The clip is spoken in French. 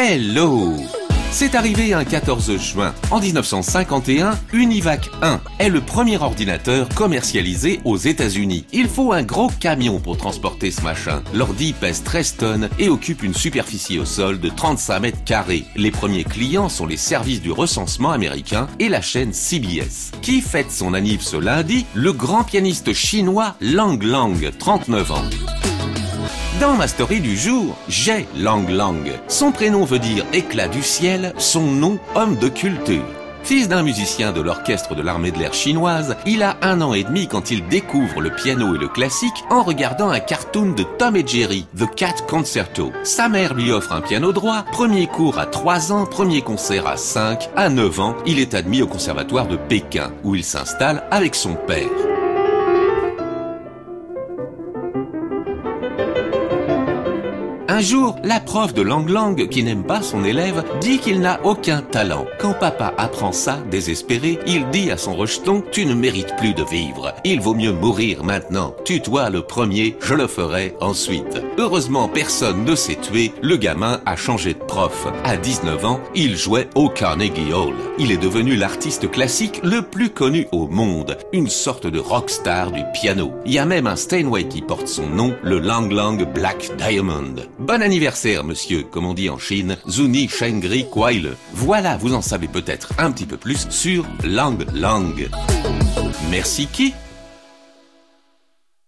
Hello c'est arrivé un 14 juin. En 1951, Univac 1 est le premier ordinateur commercialisé aux États-Unis. Il faut un gros camion pour transporter ce machin. L'ordi pèse 13 tonnes et occupe une superficie au sol de 35 mètres carrés. Les premiers clients sont les services du recensement américain et la chaîne CBS. Qui fête son anniv ce lundi? Le grand pianiste chinois Lang Lang, 39 ans. Dans ma story du jour, j'ai Lang Lang. Son prénom veut dire éclat du ciel, son nom homme de culture. Fils d'un musicien de l'orchestre de l'armée de l'air chinoise, il a un an et demi quand il découvre le piano et le classique en regardant un cartoon de Tom et Jerry, The Cat Concerto. Sa mère lui offre un piano droit, premier cours à 3 ans, premier concert à 5, à 9 ans, il est admis au conservatoire de Pékin, où il s'installe avec son père. Un jour, la prof de langue langue, qui n'aime pas son élève, dit qu'il n'a aucun talent. Quand papa apprend ça, désespéré, il dit à son rejeton, tu ne mérites plus de vivre. Il vaut mieux mourir maintenant. Tue-toi le premier, je le ferai ensuite. Heureusement, personne ne s'est tué. Le gamin a changé de prof. À 19 ans, il jouait au Carnegie Hall. Il est devenu l'artiste classique le plus connu au monde. Une sorte de rockstar du piano. Il y a même un Steinway qui porte son nom, le Lang Lang Black Diamond. Bon anniversaire, monsieur, comme on dit en Chine, Zuni Shengri Kwaile. Voilà, vous en savez peut-être un petit peu plus sur Lang Lang. Merci qui?